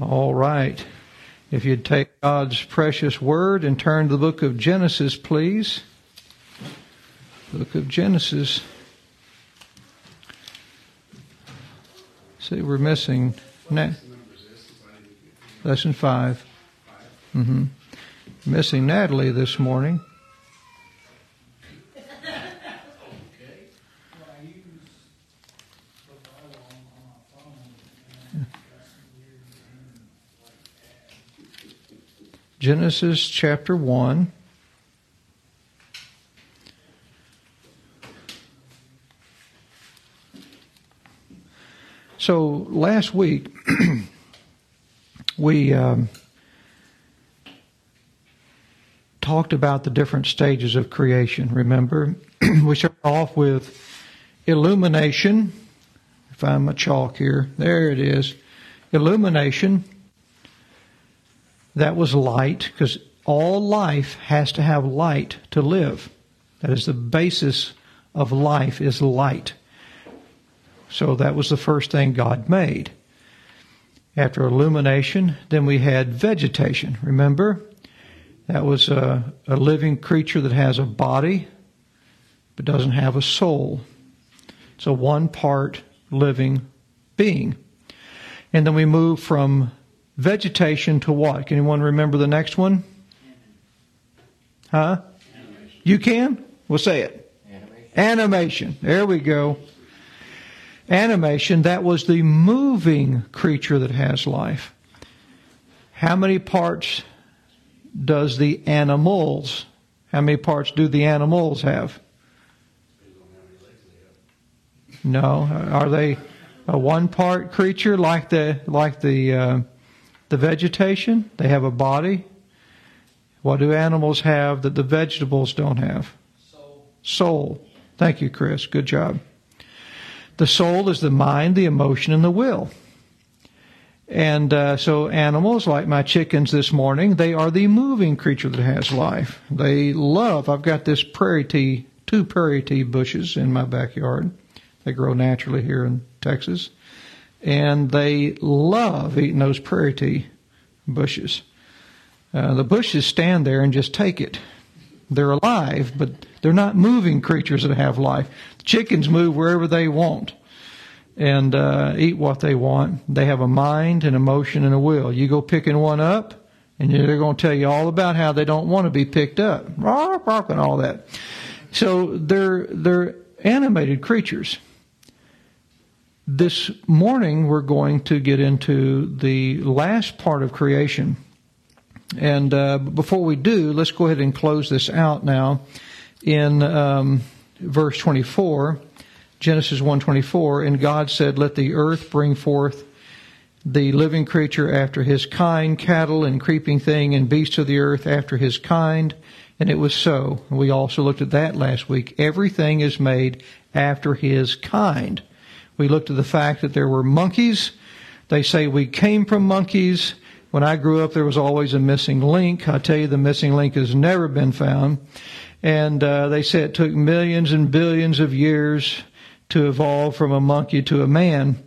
All right. If you'd take God's precious word and turn to the book of Genesis, please. Book of Genesis. See, we're missing na- lesson 5 Mm-hmm. Missing Natalie this morning. Genesis chapter 1. So last week, we um, talked about the different stages of creation. Remember, we started off with illumination. If I'm a chalk here. There it is. Illumination that was light, because all life has to have light to live. That is the basis of life is light. So that was the first thing God made. After illumination, then we had vegetation. Remember? That was a, a living creature that has a body but doesn't have a soul. It's a one part living being. And then we move from vegetation to what? Can anyone remember the next one? Huh? Animation. You can? We'll say it. Animation. Animation. There we go. Animation, that was the moving creature that has life. How many parts does the animals, how many parts do the animals have? No. Are they a one part creature like the, like the, uh, the vegetation, they have a body. What do animals have that the vegetables don't have? Soul. Soul. Thank you, Chris. Good job. The soul is the mind, the emotion, and the will. And uh, so animals, like my chickens this morning, they are the moving creature that has life. They love. I've got this prairie tea, two prairie tea bushes in my backyard. They grow naturally here in Texas and they love eating those prairie tea bushes. Uh, the bushes stand there and just take it. They're alive, but they're not moving creatures that have life. Chickens move wherever they want and uh, eat what they want. They have a mind, an emotion, and a will. You go picking one up, and they're going to tell you all about how they don't want to be picked up, and all that. So they're they're animated creatures. This morning, we're going to get into the last part of creation. And uh, before we do, let's go ahead and close this out now in um, verse 24, Genesis 1:24. And God said, "Let the earth bring forth the living creature after his kind, cattle and creeping thing and beasts of the earth after his kind." And it was so. We also looked at that last week. Everything is made after his kind. We looked at the fact that there were monkeys. They say we came from monkeys. When I grew up, there was always a missing link. I tell you, the missing link has never been found. And uh, they say it took millions and billions of years to evolve from a monkey to a man.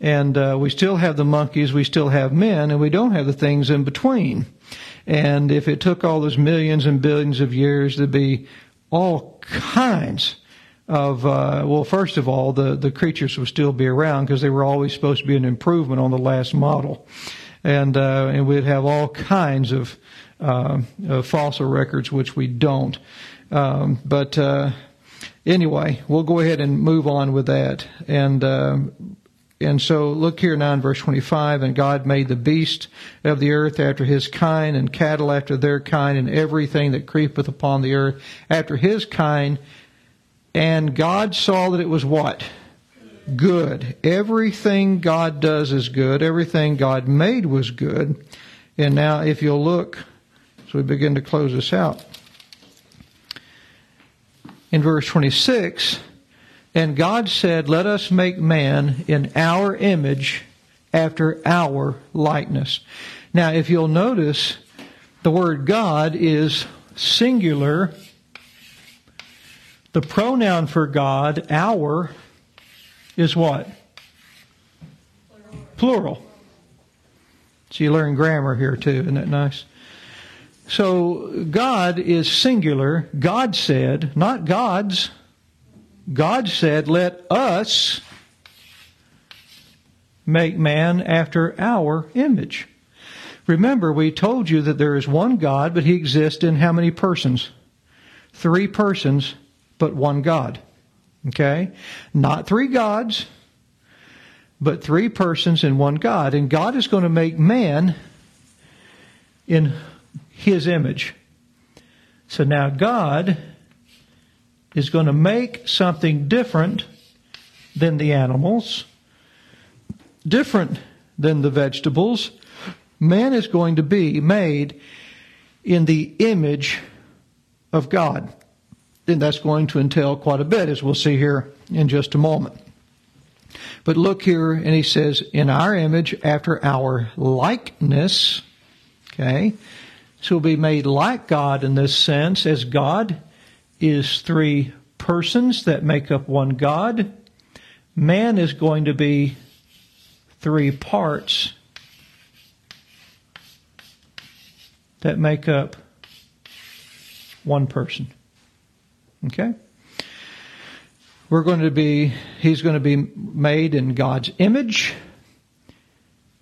And uh, we still have the monkeys, we still have men, and we don't have the things in between. And if it took all those millions and billions of years, there'd be all kinds of uh, well, first of all, the the creatures would still be around because they were always supposed to be an improvement on the last model, and uh, and we'd have all kinds of, uh, of fossil records which we don't. Um, but uh, anyway, we'll go ahead and move on with that. And uh, and so look here in verse 25, and God made the beast of the earth after his kind, and cattle after their kind, and everything that creepeth upon the earth after his kind, and God saw that it was what? Good. Everything God does is good. Everything God made was good. And now, if you'll look, as we begin to close this out, in verse 26, and God said, Let us make man in our image after our likeness. Now, if you'll notice, the word God is singular the pronoun for God, our, is what? Plural. Plural. So you learn grammar here too. Isn't that nice? So God is singular. God said, not gods. God said, let us make man after our image. Remember, we told you that there is one God, but he exists in how many persons? Three persons, but one God. Okay? Not three gods, but three persons in one God. And God is going to make man in his image. So now God is going to make something different than the animals, different than the vegetables. Man is going to be made in the image of God. And that's going to entail quite a bit, as we'll see here in just a moment. But look here, and he says, in our image, after our likeness, okay, so we'll be made like God in this sense, as God is three persons that make up one God. Man is going to be three parts that make up one person. Okay? We're going to be, he's going to be made in God's image.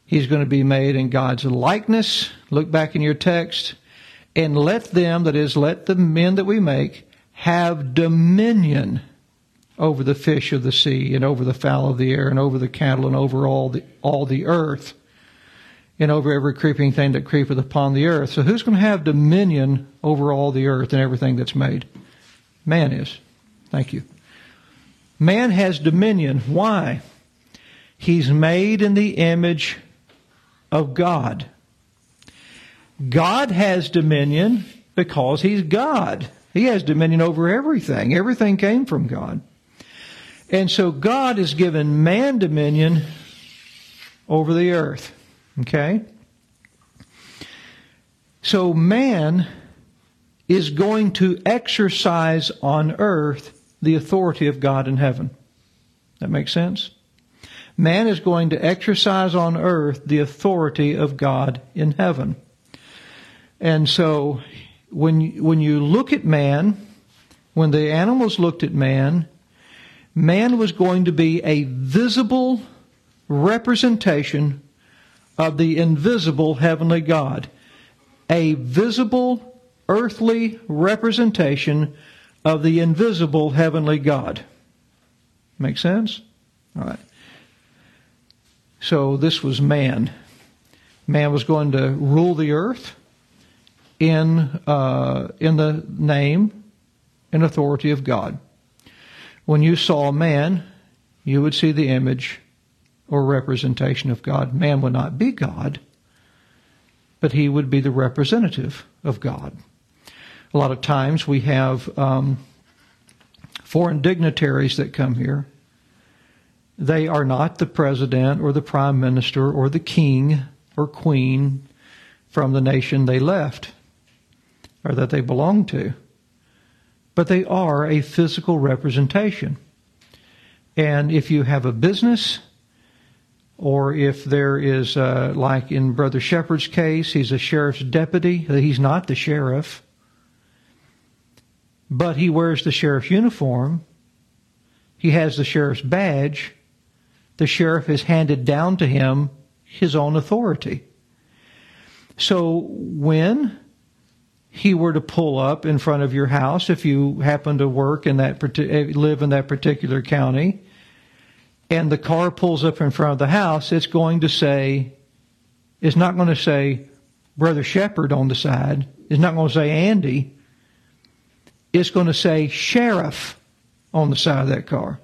He's going to be made in God's likeness. Look back in your text. And let them, that is, let the men that we make, have dominion over the fish of the sea and over the fowl of the air and over the cattle and over all the, all the earth and over every creeping thing that creepeth upon the earth. So who's going to have dominion over all the earth and everything that's made? Man is. Thank you. Man has dominion. Why? He's made in the image of God. God has dominion because he's God. He has dominion over everything. Everything came from God. And so God has given man dominion over the earth. Okay? So man is going to exercise on earth the authority of God in heaven. That makes sense? Man is going to exercise on earth the authority of God in heaven. And so when, when you look at man, when the animals looked at man, man was going to be a visible representation of the invisible heavenly God. A visible earthly representation of the invisible heavenly God. Make sense? All right. So this was man. Man was going to rule the earth in uh, in the name and authority of God. When you saw man, you would see the image or representation of God. Man would not be God, but he would be the representative of God. A lot of times we have um, foreign dignitaries that come here. They are not the president or the prime minister or the king or queen from the nation they left or that they belong to, but they are a physical representation. And if you have a business, or if there is, uh, like in Brother Shepherd's case, he's a sheriff's deputy, he's not the sheriff, but he wears the sheriff's uniform, he has the sheriff's badge, the sheriff has handed down to him his own authority. So when he were to pull up in front of your house if you happen to work in that eh, live in that particular county and the car pulls up in front of the house it's going to say it's not going to say brother shepherd on the side. It's not going to say andy it's going to say sheriff on the side of that car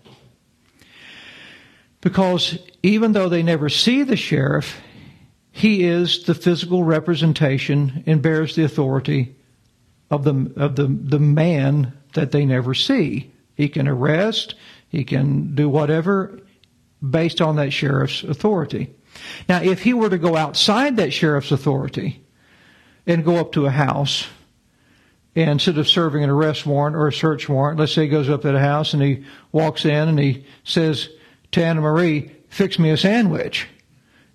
because even though they never see the sheriff he is the physical representation and bears the authority of the of the the man that they never see. He can arrest, he can do whatever based on that sheriff's authority. Now, if he were to go outside that sheriff's authority and go up to a house and instead of serving an arrest warrant or a search warrant, let's say he goes up to the house and he walks in and he says to Anna Marie, fix me a sandwich.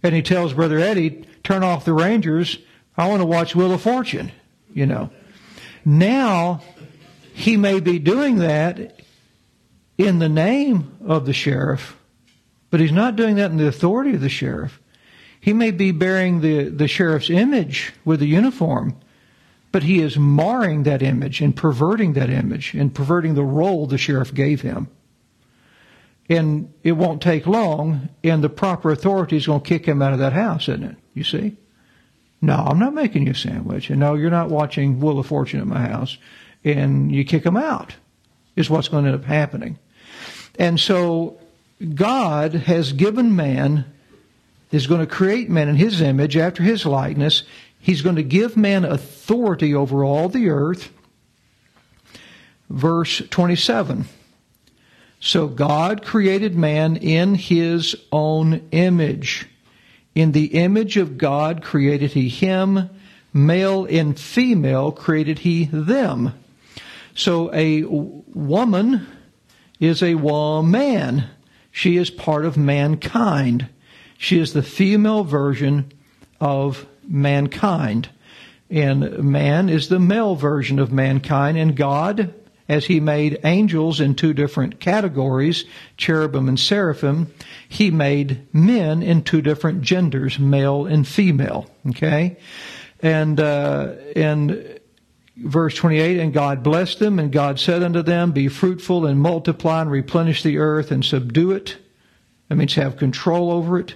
And he tells Brother Eddie turn off the Rangers. I want to watch Wheel of Fortune, you know. Now, he may be doing that in the name of the sheriff, but he's not doing that in the authority of the sheriff. He may be bearing the, the sheriff's image with the uniform, but he is marring that image and perverting that image and perverting the role the sheriff gave him. And it won't take long, and the proper authority is going to kick him out of that house, isn't it? You see? No, I'm not making you a sandwich. And no, you're not watching Wheel of Fortune at my house. And you kick him out, is what's going to end up happening. And so God has given man, is going to create man in his image after his likeness. He's going to give man authority over all the earth. Verse 27. So God created man in his own image. In the image of God created he him, male and female created he them. So a woman is a woman. She is part of mankind. She is the female version of mankind. And man is the male version of mankind. And God, as he made angels in two different categories, cherubim and seraphim, he made men in two different genders, male and female. Okay? And, uh, and verse 28, and God blessed them, and God said unto them, Be fruitful and multiply and replenish the earth and subdue it. That means have control over it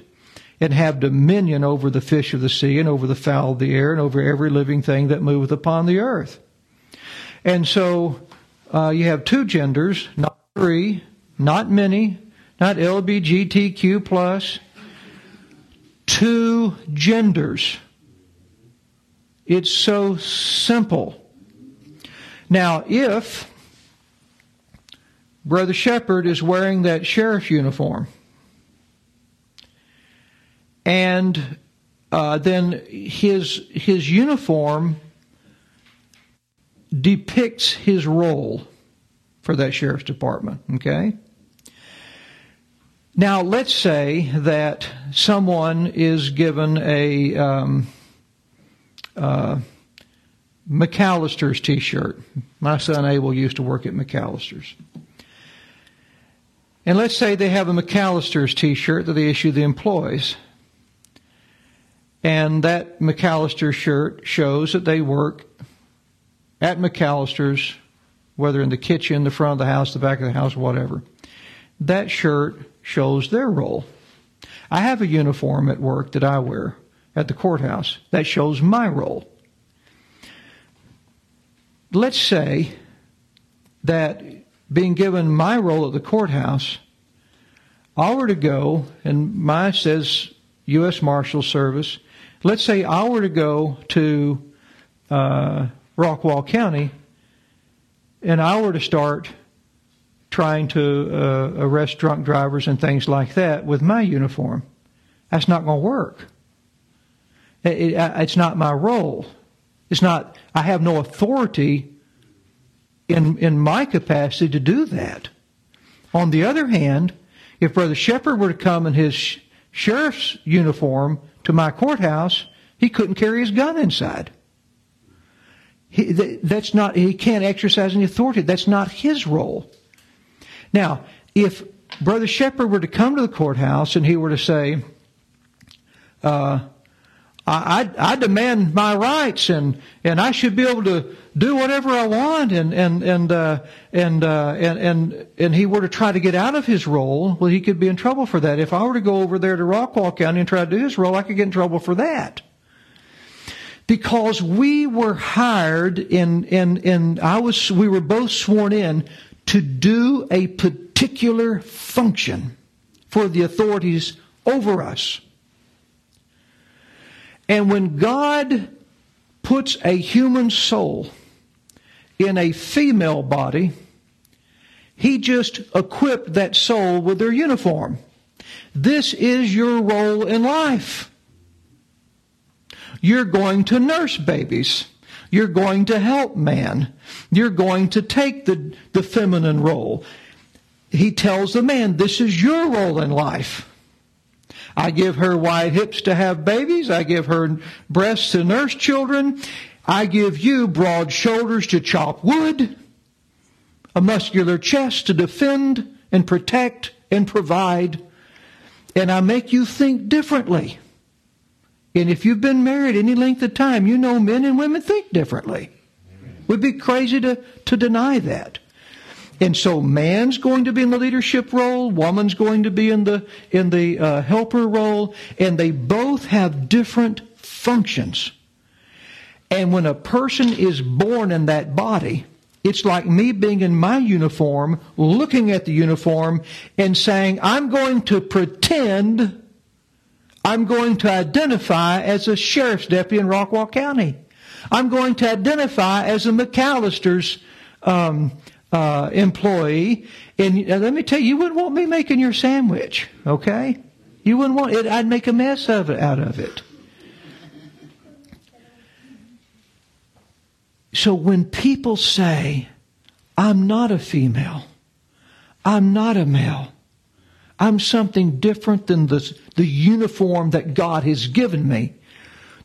and have dominion over the fish of the sea and over the fowl of the air and over every living thing that moveth upon the earth. And so uh, you have two genders, not three, not many, not LBGTQ plus, two genders. It's so simple. Now, if Brother Shepherd is wearing that sheriff's uniform, and uh, then his his uniform depicts his role for that sheriff's department. Okay. Now, let's say that someone is given a um, uh, McAlister's T-shirt. My son Abel used to work at McAlister's. And let's say they have a McAlister's T-shirt that they issue the employees. And that McAlister shirt shows that they work at McAlister's, whether in the kitchen, the front of the house, the back of the house, whatever. That shirt shows their role. I have a uniform at work that I wear at the courthouse that shows my role let's say that being given my role at the courthouse, I were to go, and mine says U.S. Marshal Service. Let's say I were to go to uh, Rockwall County, and I were to start trying to uh, arrest drunk drivers and things like that with my uniform. That's not going to work. It, it, it's not my role. It's not, I have no authority in, in my capacity to do that. On the other hand, if Brother Shepherd were to come in his sheriff's uniform to my courthouse, he couldn't carry his gun inside. He, that's not, he can't exercise any authority. That's not his role. Now, if Brother Shepherd were to come to the courthouse and he were to say, uh, I, I, I, demand my rights and, and I should be able to do whatever I want and, and, and, uh, and, uh, and, and, and he were to try to get out of his role, well, he could be in trouble for that. If I were to go over there to Rockwall County and try to do his role, I could get in trouble for that. Because we were hired and, and, and I was, we were both sworn in to do a particular function for the authorities over us. And when God puts a human soul in a female body, he just equipped that soul with their uniform. This is your role in life. You're going to nurse babies. You're going to help man. You're going to take the, the feminine role. He tells the man, this is your role in life. I give her wide hips to have babies. I give her breasts to nurse children. I give you broad shoulders to chop wood, a muscular chest to defend and protect and provide. And I make you think differently. And if you've been married any length of time, you know men and women think differently. We'd be crazy to, to deny that. And so man's going to be in the leadership role, woman's going to be in the in the uh, helper role, and they both have different functions. And when a person is born in that body, it's like me being in my uniform, looking at the uniform and saying, I'm going to pretend I'm going to identify as a sheriff's deputy in Rockwall County. I'm going to identify as a McAlister's um, uh, employee. And let me tell you, you wouldn't want me making your sandwich, okay? You wouldn't want it. I'd make a mess of it out of it. So when people say, I'm not a female, I'm not a male, I'm something different than the, the uniform that God has given me,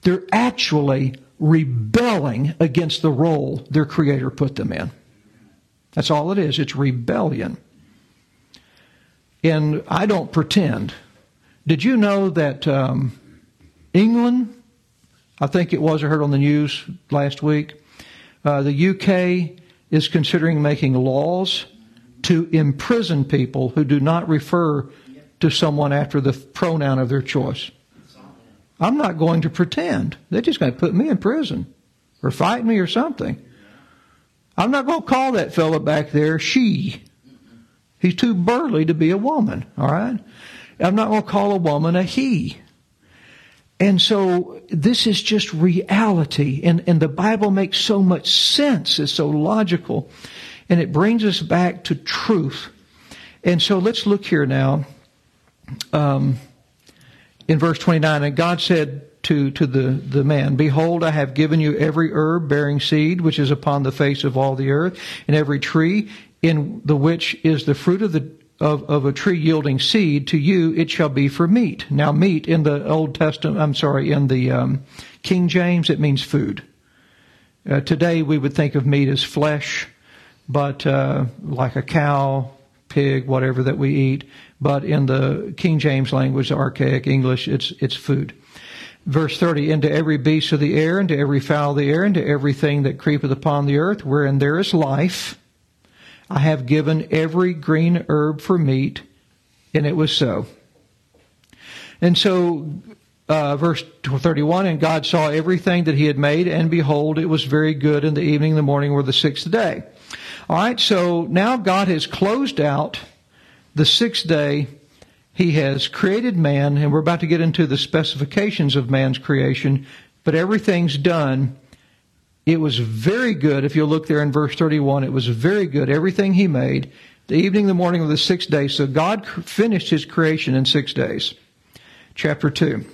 they're actually rebelling against the role their Creator put them in. That's all it is. It's rebellion. And I don't pretend. Did you know that um, England, I think it was, I heard on the news last week, uh, the UK is considering making laws to imprison people who do not refer to someone after the pronoun of their choice. I'm not going to pretend. They're just going to put me in prison or fight me or something. I'm not going to call that fellow back there she. He's too burly to be a woman, all right? I'm not going to call a woman a he. And so this is just reality. And, and the Bible makes so much sense. It's so logical. And it brings us back to truth. And so let's look here now. Um, in verse 29, and God said, to, to the, the man, Behold, I have given you every herb bearing seed which is upon the face of all the earth, and every tree in the which is the fruit of the of, of a tree yielding seed, to you it shall be for meat. Now, meat in the Old Testament, I'm sorry, in the um, King James, it means food. Uh, today we would think of meat as flesh, but uh, like a cow, pig, whatever that we eat. But in the King James language, archaic English, it's it's food. Verse 30, into every beast of the air, into every fowl of the air, into everything that creepeth upon the earth, wherein there is life, I have given every green herb for meat, and it was so. And so, uh, verse 31, and God saw everything that he had made, and behold, it was very good, and the evening and the morning were the sixth day. All right, so now God has closed out the sixth day he has created man, and we're about to get into the specifications of man's creation, but everything's done. It was very good. If you look there in verse 31, it was very good. Everything he made, the evening, the morning of the sixth day. So God finished his creation in six days. Chapter 2.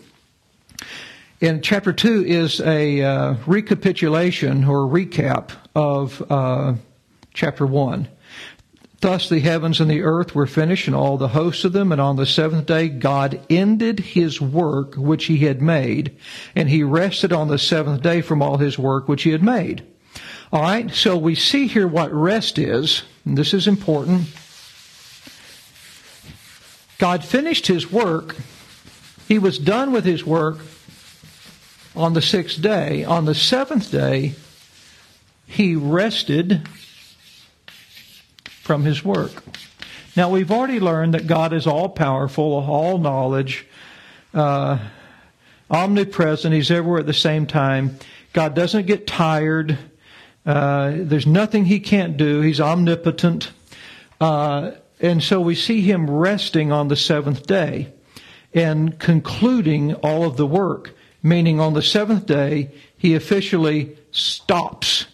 In chapter 2 is a uh, recapitulation or recap of uh, chapter 1. Thus the heavens and the earth were finished, and all the hosts of them. And on the seventh day, God ended his work which he had made, and he rested on the seventh day from all his work which he had made. All right, so we see here what rest is, this is important. God finished his work. He was done with his work on the sixth day. On the seventh day, he rested from his work. Now, we've already learned that God is all powerful, all knowledge, uh, omnipresent. He's everywhere at the same time. God doesn't get tired. Uh, there's nothing he can't do. He's omnipotent. Uh, and so we see him resting on the seventh day and concluding all of the work, meaning on the seventh day, he officially stops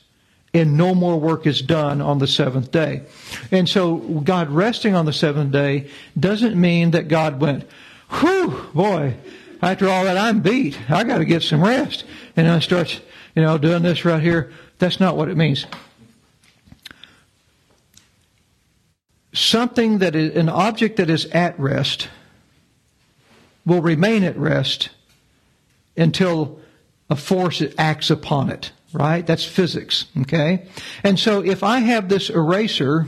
and no more work is done on the seventh day. And so God resting on the seventh day doesn't mean that God went, whew, boy, after all that, I'm beat. I got to get some rest. And I starts, you know, doing this right here. That's not what it means. Something that is, an object that is at rest will remain at rest until a force acts upon it, right? That's physics, okay? And so if I have this eraser,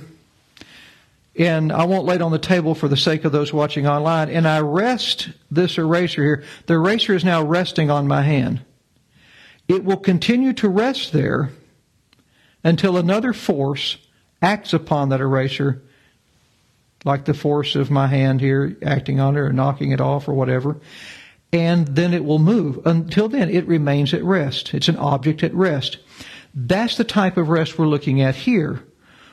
and I won't lay it on the table for the sake of those watching online, and I rest this eraser here, the eraser is now resting on my hand. It will continue to rest there until another force acts upon that eraser, like the force of my hand here acting on it or knocking it off or whatever, and then it will move. Until then, it remains at rest. It's an object at rest. That's the type of rest we're looking at here.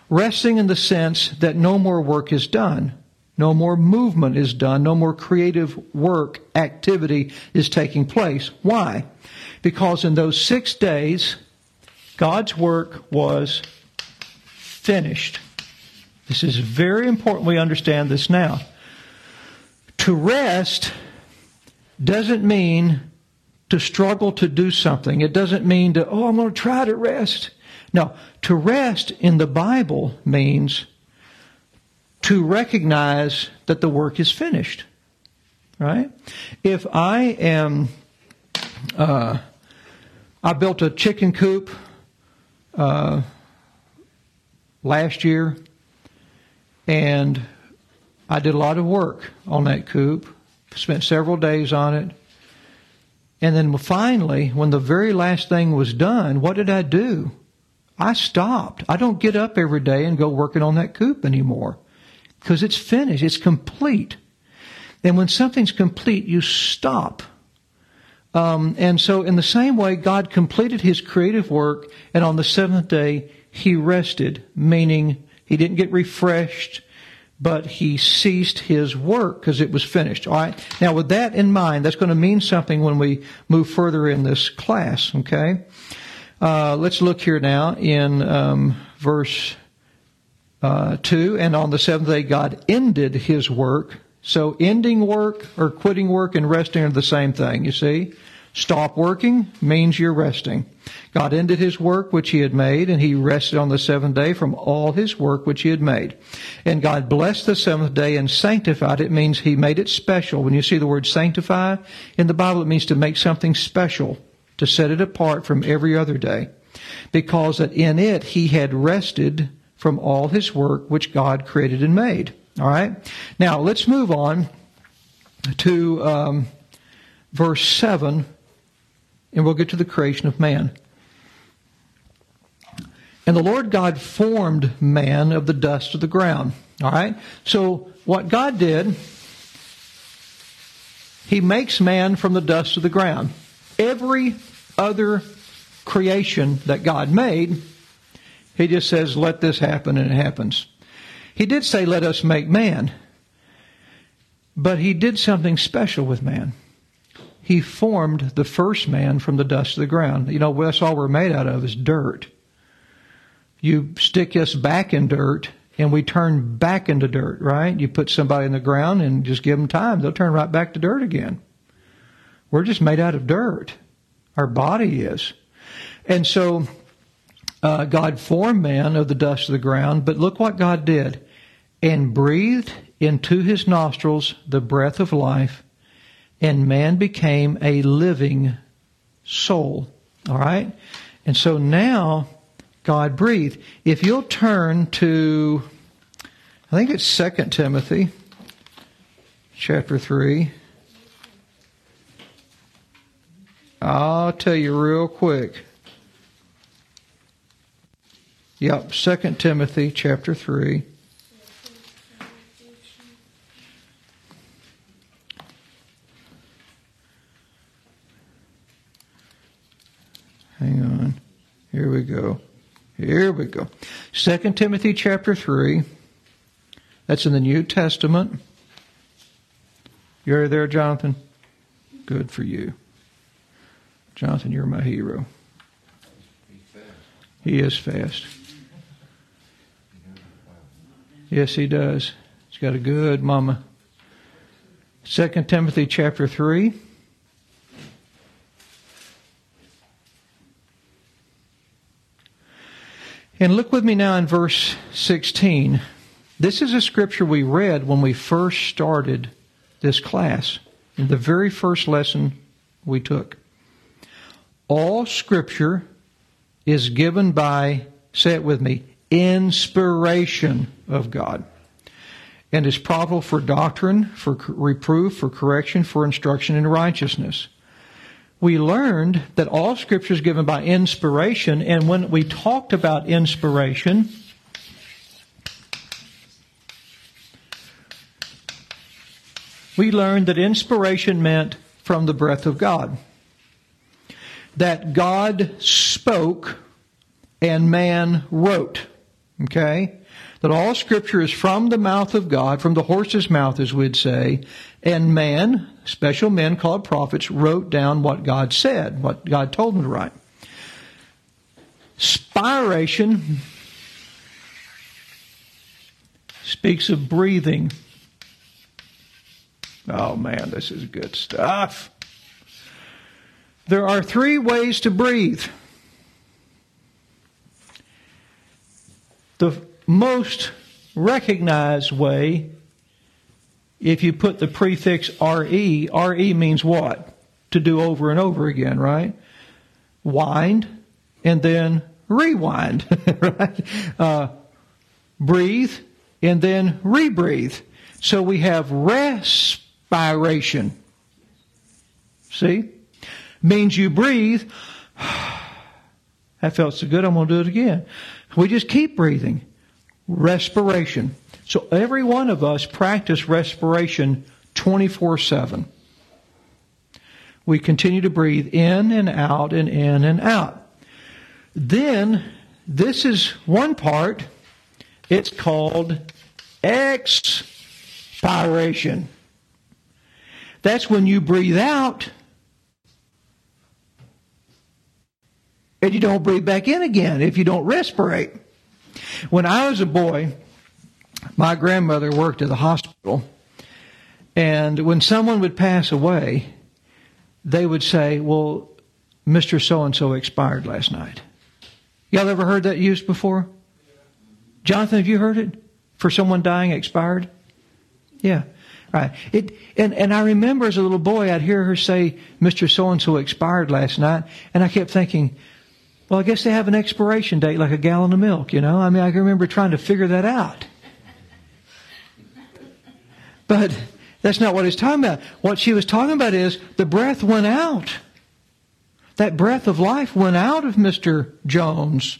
Resting in the sense that no more work is done. No more movement is done. No more creative work, activity is taking place. Why? Because in those six days, God's work was finished. This is very important we understand this now. To rest doesn't mean to struggle to do something. It doesn't mean to, oh, I'm going to try to rest. No, to rest in the Bible means to recognize that the work is finished. Right? If I am, uh, I built a chicken coop uh, last year, and I did a lot of work on that coop. Spent several days on it. And then finally, when the very last thing was done, what did I do? I stopped. I don't get up every day and go working on that coop anymore because it's finished. It's complete. And when something's complete, you stop. Um, and so, in the same way, God completed His creative work, and on the seventh day, He rested, meaning He didn't get refreshed, but He ceased His work because it was finished. All right. Now, with that in mind, that's going to mean something when we move further in this class. Okay. Uh, let's look here now in um, verse uh, 2. And on the seventh day, God ended his work. So ending work or quitting work and resting are the same thing, you see? Stop working means you're resting. God ended his work which he had made, and he rested on the seventh day from all his work which he had made. And God blessed the seventh day and sanctified it. means he made it special. When you see the word sanctify in the Bible, it means to make something special to set it apart from every other day, because that in it he had rested from all his work which God created and made. All right. Now let's move on to um, verse seven, and we'll get to the creation of man. And the Lord God formed man of the dust of the ground. All right. So what God did, He makes man from the dust of the ground. Every other creation that God made, he just says, let this happen, and it happens. He did say, let us make man. But he did something special with man. He formed the first man from the dust of the ground. You know, that's all we're made out of is dirt. You stick us back in dirt, and we turn back into dirt, right? You put somebody in the ground and just give them time, they'll turn right back to dirt again. We're just made out of dirt. Our body is. And so uh, God formed man of the dust of the ground, but look what God did. And breathed into his nostrils the breath of life, and man became a living soul. All right? And so now God breathed. If you'll turn to, I think it's Second Timothy chapter 3. I'll tell you real quick. Yep, 2 Timothy chapter 3. Hang on. Here we go. Here we go. 2 Timothy chapter 3. That's in the New Testament. You're there, Jonathan? Good for you. Jonathan, you're my hero. He is fast. Yes, he does. He's got a good mama. Second Timothy chapter three. And look with me now in verse 16. This is a scripture we read when we first started this class in the very first lesson we took. All scripture is given by, say it with me, inspiration of God. And is profitable for doctrine, for reproof, for correction, for instruction in righteousness. We learned that all scripture is given by inspiration, and when we talked about inspiration, we learned that inspiration meant from the breath of God. That God spoke and man wrote. Okay? That all scripture is from the mouth of God, from the horse's mouth, as we'd say, and man, special men called prophets, wrote down what God said, what God told them to write. Spiration speaks of breathing. Oh man, this is good stuff. There are three ways to breathe. The most recognized way, if you put the prefix RE, RE means what? To do over and over again, right? Wind and then rewind, right? Uh, breathe and then rebreathe. So we have respiration. See? Means you breathe. That felt so good, I'm going to do it again. We just keep breathing. Respiration. So every one of us practice respiration 24 7. We continue to breathe in and out and in and out. Then, this is one part. It's called expiration. That's when you breathe out and you don't breathe back in again if you don't respirate. When I was a boy, my grandmother worked at the hospital, and when someone would pass away, they would say, Well, Mr. So and so expired last night. Y'all ever heard that used before? Jonathan, have you heard it? For someone dying expired? Yeah. Right. It, and, and I remember as a little boy, I'd hear her say, Mr. So and so expired last night, and I kept thinking, well, I guess they have an expiration date like a gallon of milk, you know? I mean, I can remember trying to figure that out. But that's not what he's talking about. What she was talking about is the breath went out. That breath of life went out of Mr. Jones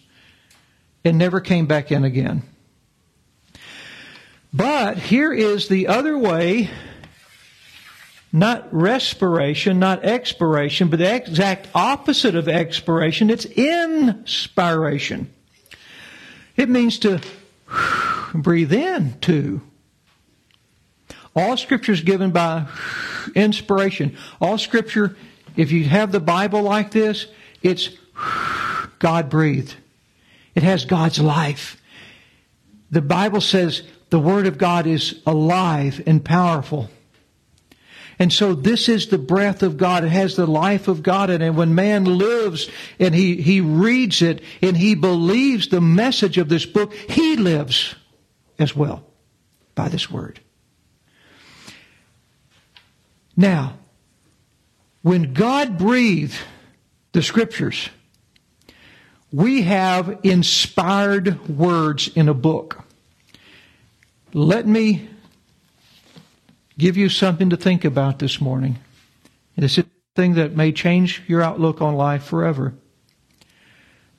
and never came back in again. But here is the other way not respiration, not expiration, but the exact opposite of expiration. It's inspiration. It means to breathe in to. All scripture is given by inspiration. All scripture, if you have the Bible like this, it's God breathed. It has God's life. The Bible says the Word of God is alive and powerful. And so this is the breath of God. It has the life of God in it. And when man lives and he, he reads it and he believes the message of this book, he lives as well by this word. Now, when God breathed the scriptures, we have inspired words in a book. Let me give you something to think about this morning. This is a thing that may change your outlook on life forever.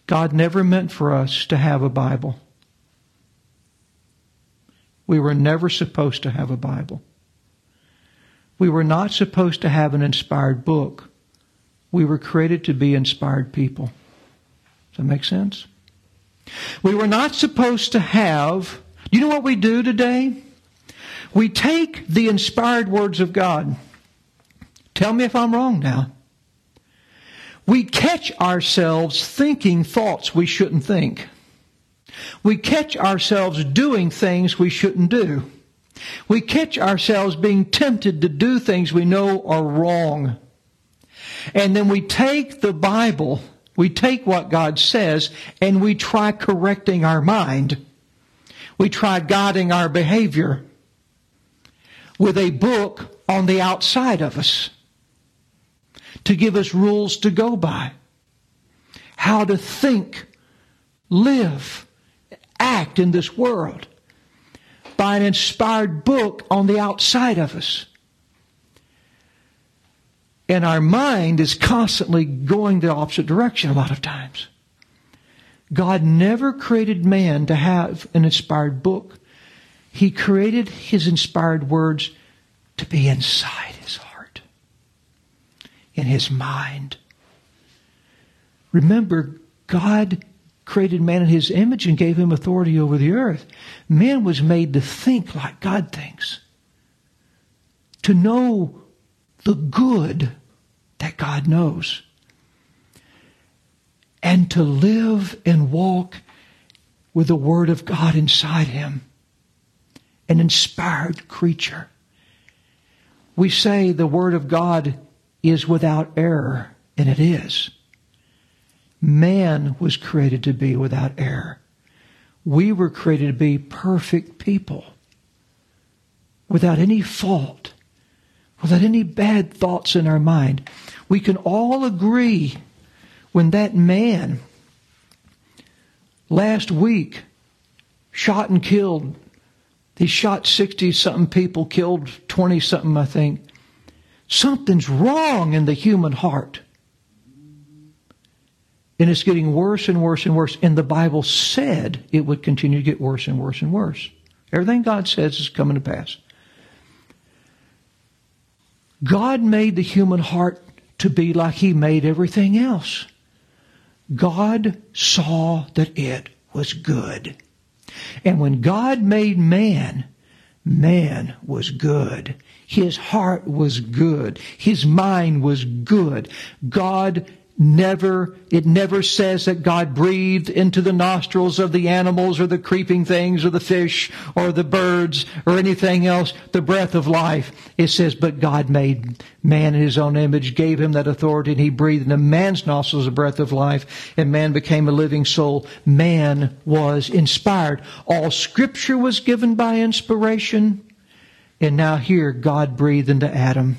God never meant for us to have a Bible. We were never supposed to have a Bible. We were not supposed to have an inspired book. We were created to be inspired people. Does that make sense? We were not supposed to have. You know what we do today? We take the inspired words of God. Tell me if I'm wrong now. We catch ourselves thinking thoughts we shouldn't think. We catch ourselves doing things we shouldn't do. We catch ourselves being tempted to do things we know are wrong. And then we take the Bible, we take what God says, and we try correcting our mind. We try guiding our behavior. with a book on the outside of us to give us rules to go by, how to think, live, act in this world by an inspired book on the outside of us. And our mind is constantly going the opposite direction a lot of times. God never created man to have an inspired book. He created his inspired words to be inside his heart, in his mind. Remember, God created man in his image and gave him authority over the earth. Man was made to think like God thinks, to know the good that God knows and to live and walk with the Word of God inside him. An inspired creature. We say the Word of God is without error, and it is. Man was created to be without error. We were created to be perfect people without any fault, without any bad thoughts in our mind. We can all agree when that man last week shot and killed, he shot 60 something people, killed 20 something, I think. Something's wrong in the human heart. And it's getting worse and worse and worse. And the Bible said it would continue to get worse and worse and worse. Everything God says is coming to pass. God made the human heart to be like He made everything else. God saw that it was good. And when God made man, man was good. His heart was good. His mind was good. God never, it never says that God breathed into the nostrils of the animals or the creeping things or the fish or the birds or anything else the breath of life. It says, but God made man in his own image, gave him that authority, and he breathed into man's nostrils the breath of life, and man became a living soul. Man was inspired. All scripture was given by inspiration. And now here, God breathed into Adam.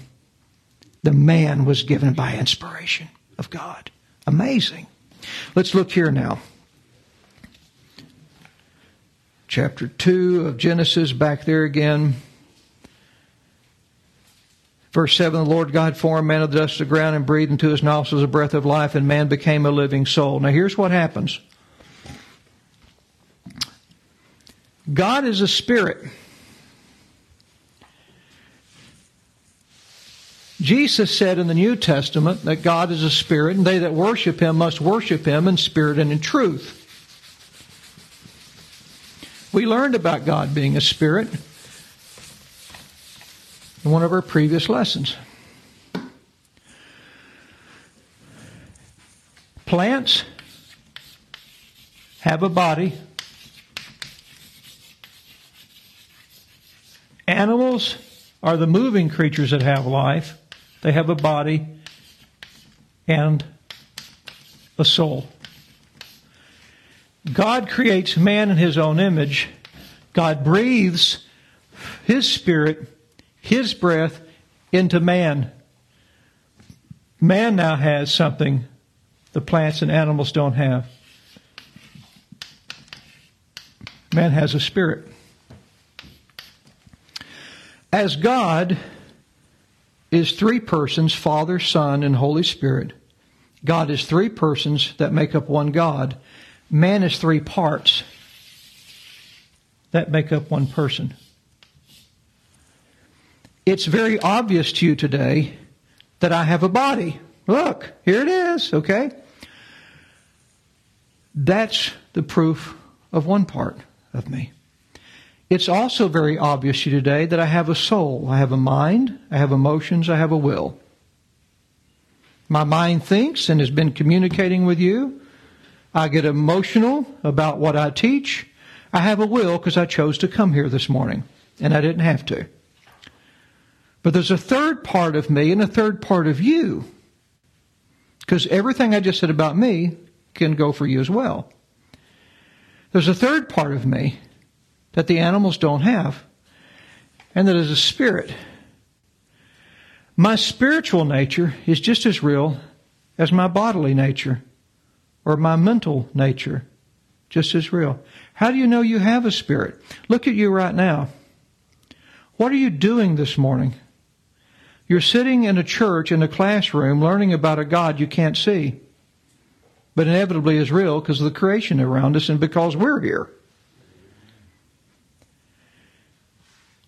The man was given by inspiration of God. Amazing. Let's look here now. Chapter 2 of Genesis, back there again. Verse 7 The Lord God formed man of the dust of the ground and breathed into his nostrils a breath of life, and man became a living soul. Now, here's what happens God is a spirit. Jesus said in the New Testament that God is a spirit, and they that worship him must worship him in spirit and in truth. We learned about God being a spirit in one of our previous lessons. Plants have a body. Animals are the moving creatures that have life. They have a body and a soul. God creates man in his own image. God breathes his spirit, his breath into man. Man now has something the plants and animals don't have. Man has a spirit. As God, is three persons Father, Son, and Holy Spirit. God is three persons that make up one God. Man is three parts that make up one person. It's very obvious to you today that I have a body. Look, here it is, okay? That's the proof of one part of me. It's also very obvious to you today that I have a soul. I have a mind, I have emotions, I have a will. My mind thinks and has been communicating with you. I get emotional about what I teach. I have a will because I chose to come here this morning, and I didn't have to. But there's a third part of me and a third part of you. Because everything I just said about me can go for you as well. There's a third part of me that the animals don't have. and that is a spirit. My spiritual nature is just as real as my bodily nature or my mental nature, just as real. How do you know you have a spirit? Look at you right now. What are you doing this morning? You're sitting in a church in a classroom learning about a God you can't see, but inevitably is real because of the creation around us and because we're here.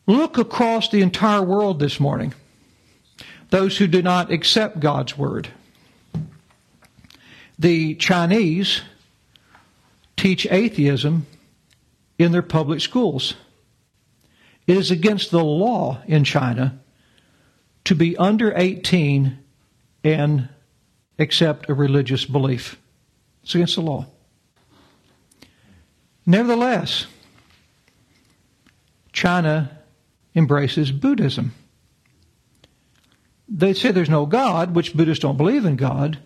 Look across the entire world this morning. Those who do not accept God's word. The Chinese teach atheism in their public schools. It is against the law in China to be under 18 and accept a religious belief. It's against the law. Nevertheless, China embraces Buddhism. They say there's no God, which Buddhists don't believe in God.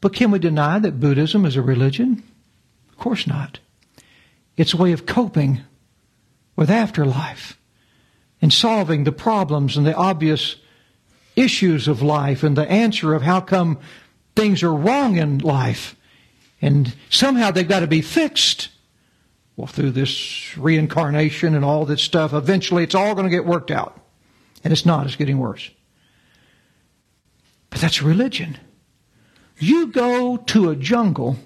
But can we deny that Buddhism is a religion? Of course not. It's a way of coping with afterlife and solving the problems and the obvious issues of life and the answer of how come things are wrong in life. And somehow they've got to be fixed. Well, through this reincarnation and all this stuff, eventually it's all going to get worked out. And it's not, it's getting worse. But that's religion. You go to a jungle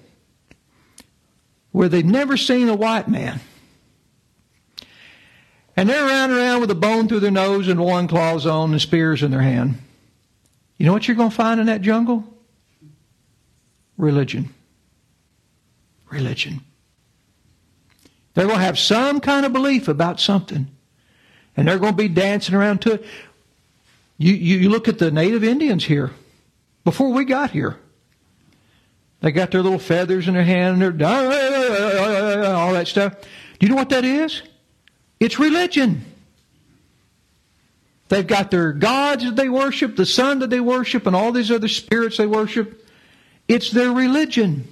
where they've never seen a white man. And they're running around with a bone through their nose and loincloths on and spears in their hand. You know what you're going to find in that jungle? Religion. Religion. They're going to have some kind of belief about something. And they're going to be dancing around to it. You, you, you look at the native Indians here before we got here. They got their little feathers in their hand and they're all that stuff. Do you know what that is? It's religion. They've got their gods that they worship, the sun that they worship, and all these other spirits they worship. It's their religion.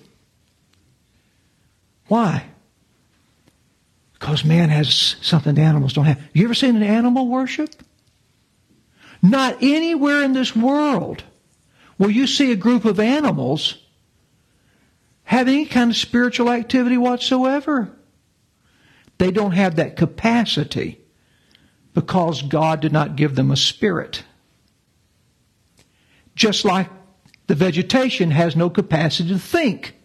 Why? Because man has something the animals don't have. You ever seen an animal worship? Not anywhere in this world will you see a group of animals have any kind of spiritual activity whatsoever. They don't have that capacity because God did not give them a spirit. Just like the vegetation has no capacity to think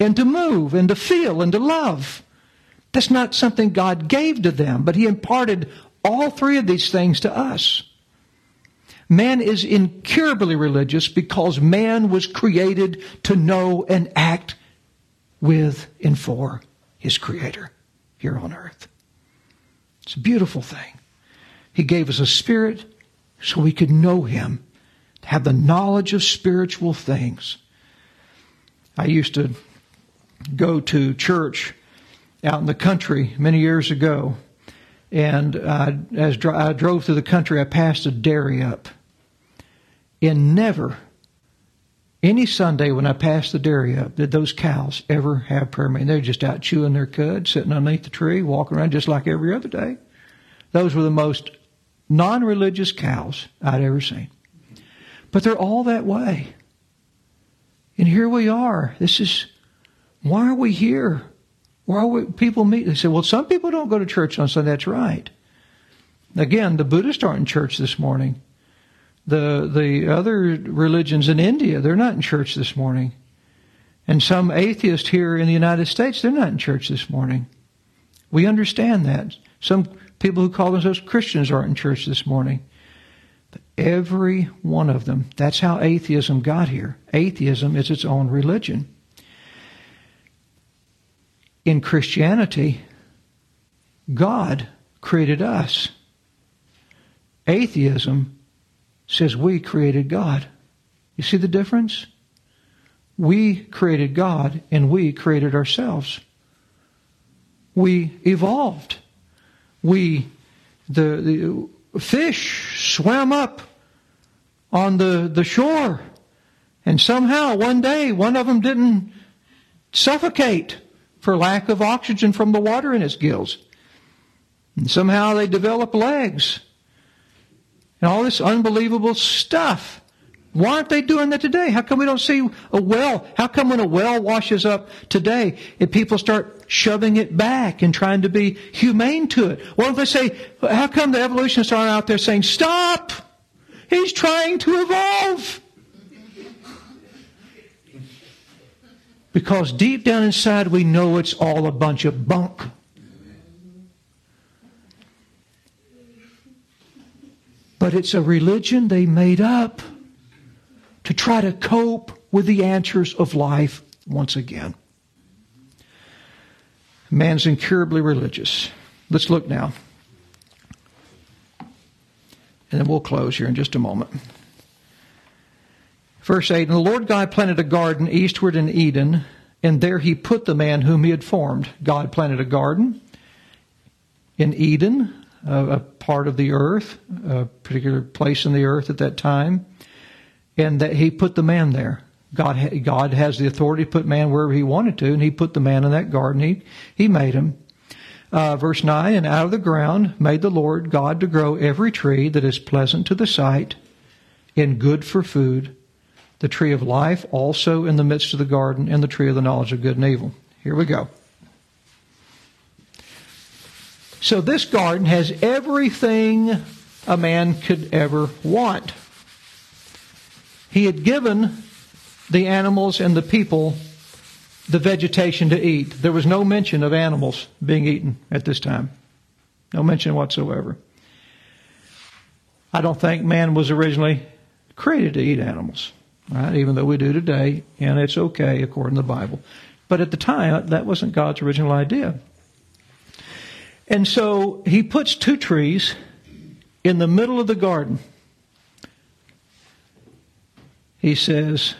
and to move and to feel and to love. That's not something God gave to them, but He imparted all three of these things to us. Man is incurably religious because man was created to know and act with and for his Creator here on earth. It's a beautiful thing. He gave us a spirit so we could know Him, have the knowledge of spiritual things. I used to go to church out in the country many years ago. And uh, as I drove through the country, I passed a dairy up. And never, any Sunday when I passed the dairy up, did those cows ever have prayer meeting. They're just out chewing their cud, sitting underneath the tree, walking around just like every other day. Those were the most non-religious cows I'd ever seen. But they're all that way. And here we are. This is, why are we here? Why we, people meet? They say, well, some people don't go to church on Sunday. That's right. Again, the Buddhists aren't in church this morning. The, the other religions in India, they're not in church this morning. And some atheists here in the United States, they're not in church this morning. We understand that. Some people who call themselves Christians aren't in church this morning. But every one of them, that's how atheism got here. Atheism is its own religion in Christianity, God created us. Atheism says we created God. You see the difference? We created God and we created ourselves. We evolved. We, the, the fish swam up on the, the shore and somehow one day one of them didn't suffocate for lack of oxygen from the water in its gills. And somehow they develop legs. And all this unbelievable stuff. Why aren't they doing that today? How come we don't see a well? How come when a well washes up today and people start shoving it back and trying to be humane to it? Why don't they say, how come the evolutionists aren't out there saying, stop! He's trying to evolve! Because deep down inside we know it's all a bunch of bunk. But it's a religion they made up to try to cope with the answers of life once again. Man's incurably religious. Let's look now. And then we'll close here in just a moment. Verse 8 And the Lord God planted a garden eastward in Eden, and there he put the man whom he had formed. God planted a garden in Eden, a, part of the earth, a particular place in the earth at that time, and that he put the man there. God, God has the authority to put man wherever he wanted to, and he put the man in that garden. He, he made him. Uh, verse 9, and out of the ground made the Lord God to grow every tree that is pleasant to the sight and good for food, the tree of life also in the midst of the garden, and the tree of the knowledge of good and evil. Here we go. So this garden has everything a man could ever want. He had given the animals and the people the vegetation to eat. There was no mention of animals being eaten at this time. No mention whatsoever. I don't think man was originally created to eat animals, right? Even though we do today, and it's okay according to the Bible. But at the time, that wasn't God's original idea. And so he puts two trees in the middle of the garden. He says,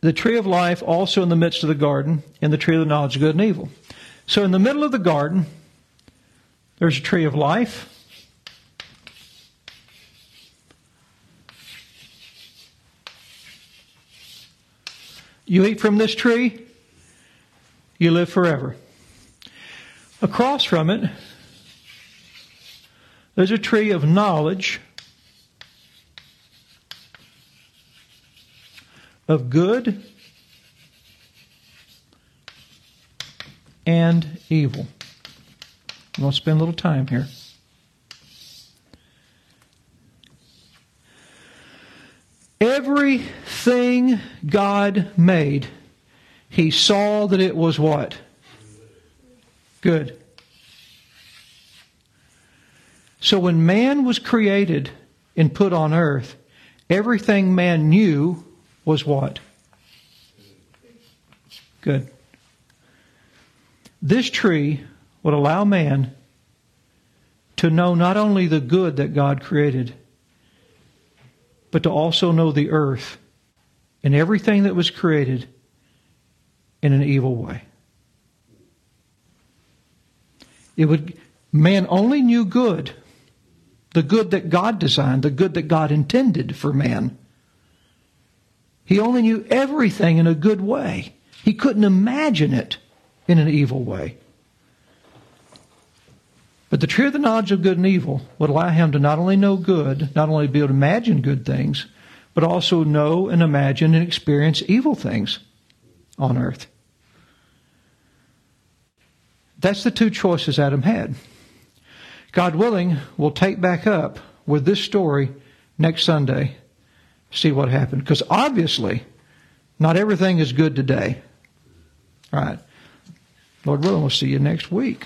the tree of life also in the midst of the garden, and the tree of the knowledge of good and evil. So in the middle of the garden, there's a tree of life. You eat from this tree, you live forever. Across from it, there's a tree of knowledge of good and evil. I'm going to spend a little time here. Everything God made, He saw that it was what? Good. So when man was created and put on earth, everything man knew was what? Good. This tree would allow man to know not only the good that God created, but to also know the earth and everything that was created in an evil way. It would man only knew good, the good that God designed, the good that God intended for man. He only knew everything in a good way. He couldn't imagine it in an evil way. But the tree of the knowledge of good and evil would allow him to not only know good, not only be able to imagine good things, but also know and imagine and experience evil things on earth. That's the two choices Adam had. God willing, we'll take back up with this story next Sunday see what happened. Because obviously, not everything is good today. All right. Lord willing, we'll see you next week.